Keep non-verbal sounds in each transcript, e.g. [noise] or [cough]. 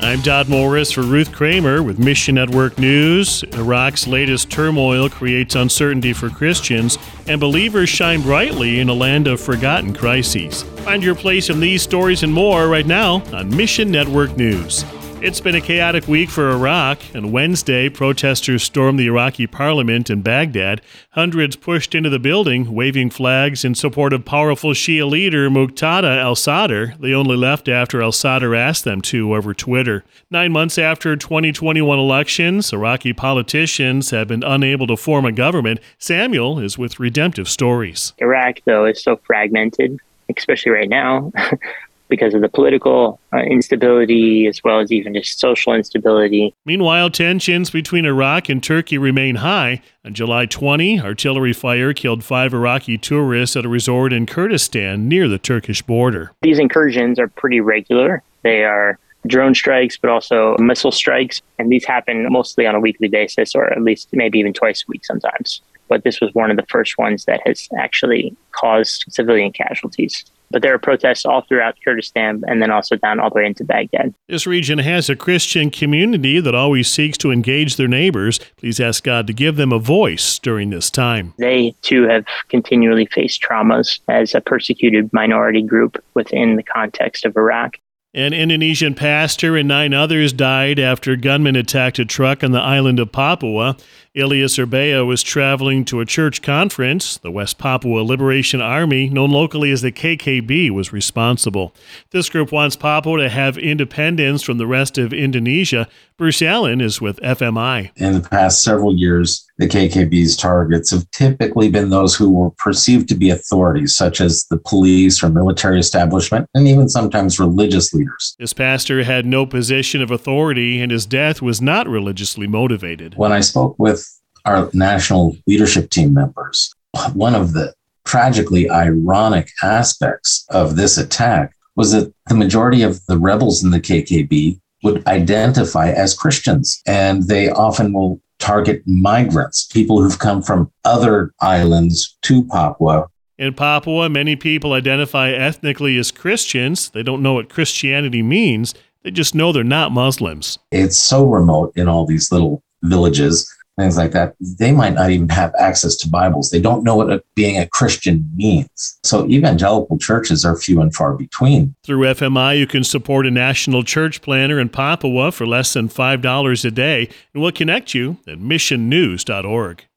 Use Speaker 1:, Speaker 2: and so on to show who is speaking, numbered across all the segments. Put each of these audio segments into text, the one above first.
Speaker 1: I'm Dodd Morris for Ruth Kramer with Mission Network News. Iraq's latest turmoil creates uncertainty for Christians, and believers shine brightly in a land of forgotten crises. Find your place in these stories and more right now on Mission Network News. It's been a chaotic week for Iraq. On Wednesday, protesters stormed the Iraqi parliament in Baghdad. Hundreds pushed into the building, waving flags in support of powerful Shia leader Muqtada al Sadr. They only left after al Sadr asked them to over Twitter. Nine months after 2021 elections, Iraqi politicians have been unable to form a government. Samuel is with Redemptive Stories.
Speaker 2: Iraq, though, is so fragmented, especially right now. [laughs] because of the political uh, instability as well as even just social instability.
Speaker 1: Meanwhile, tensions between Iraq and Turkey remain high. On July 20, artillery fire killed five Iraqi tourists at a resort in Kurdistan near the Turkish border.
Speaker 2: These incursions are pretty regular. They are drone strikes, but also missile strikes. And these happen mostly on a weekly basis, or at least maybe even twice a week sometimes. But this was one of the first ones that has actually caused civilian casualties. But there are protests all throughout Kurdistan and then also down all the way into Baghdad.
Speaker 1: This region has a Christian community that always seeks to engage their neighbors. Please ask God to give them a voice during this time.
Speaker 2: They too have continually faced traumas as a persecuted minority group within the context of Iraq.
Speaker 1: An Indonesian pastor and nine others died after gunmen attacked a truck on the island of Papua. Ilyas Urbea was traveling to a church conference. The West Papua Liberation Army, known locally as the KKB, was responsible. This group wants Papua to have independence from the rest of Indonesia. Bruce Allen is with FMI.
Speaker 3: In the past several years, the KKB's targets have typically been those who were perceived to be authorities, such as the police or military establishment, and even sometimes religious leaders.
Speaker 1: This pastor had no position of authority, and his death was not religiously motivated.
Speaker 3: When I spoke with our national leadership team members, one of the tragically ironic aspects of this attack was that the majority of the rebels in the KKB would identify as Christians. And they often will target migrants, people who've come from other islands to Papua.
Speaker 1: In Papua, many people identify ethnically as Christians. They don't know what Christianity means, they just know they're not Muslims.
Speaker 3: It's so remote in all these little villages things like that, they might not even have access to Bibles. They don't know what a, being a Christian means. So evangelical churches are few and far between.
Speaker 1: Through FMI, you can support a national church planner in Papua for less than $5 a day, and we'll connect you at missionnews.org.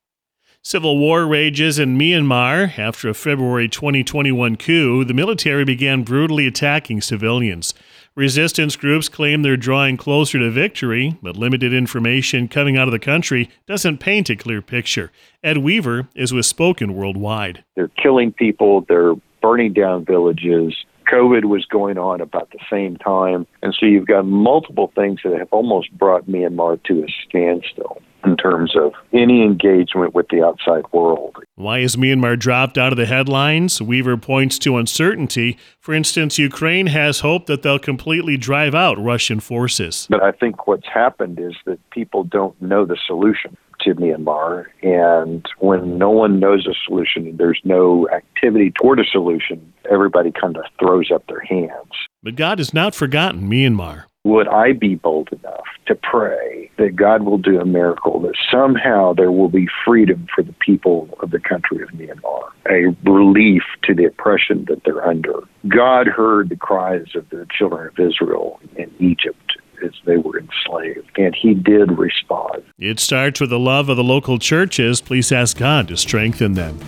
Speaker 1: Civil war rages in Myanmar. After a February 2021 coup, the military began brutally attacking civilians. Resistance groups claim they're drawing closer to victory, but limited information coming out of the country doesn't paint a clear picture. Ed Weaver is with Spoken Worldwide.
Speaker 4: They're killing people, they're burning down villages. COVID was going on about the same time. And so you've got multiple things that have almost brought Myanmar to a standstill in terms of any engagement with the outside world.
Speaker 1: Why is Myanmar dropped out of the headlines? Weaver points to uncertainty. For instance, Ukraine has hope that they'll completely drive out Russian forces.
Speaker 4: But I think what's happened is that people don't know the solution to Myanmar. And when no one knows a solution, there's no activity toward a solution, everybody kind of throws up their hands.
Speaker 1: But God has not forgotten Myanmar
Speaker 4: would I be bold enough to pray that God will do a miracle, that somehow there will be freedom for the people of the country of Myanmar, a relief to the oppression that they're under? God heard the cries of the children of Israel in Egypt as they were enslaved, and he did respond.
Speaker 1: It starts with the love of the local churches. Please ask God to strengthen them.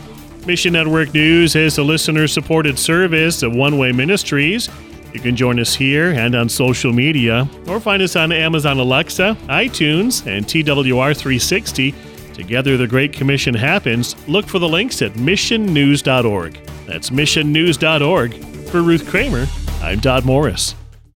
Speaker 1: Mission Network News is a listener supported service of One Way Ministries. You can join us here and on social media, or find us on Amazon Alexa, iTunes, and TWR360. Together, the Great Commission happens. Look for the links at missionnews.org. That's missionnews.org. For Ruth Kramer, I'm Dodd Morris.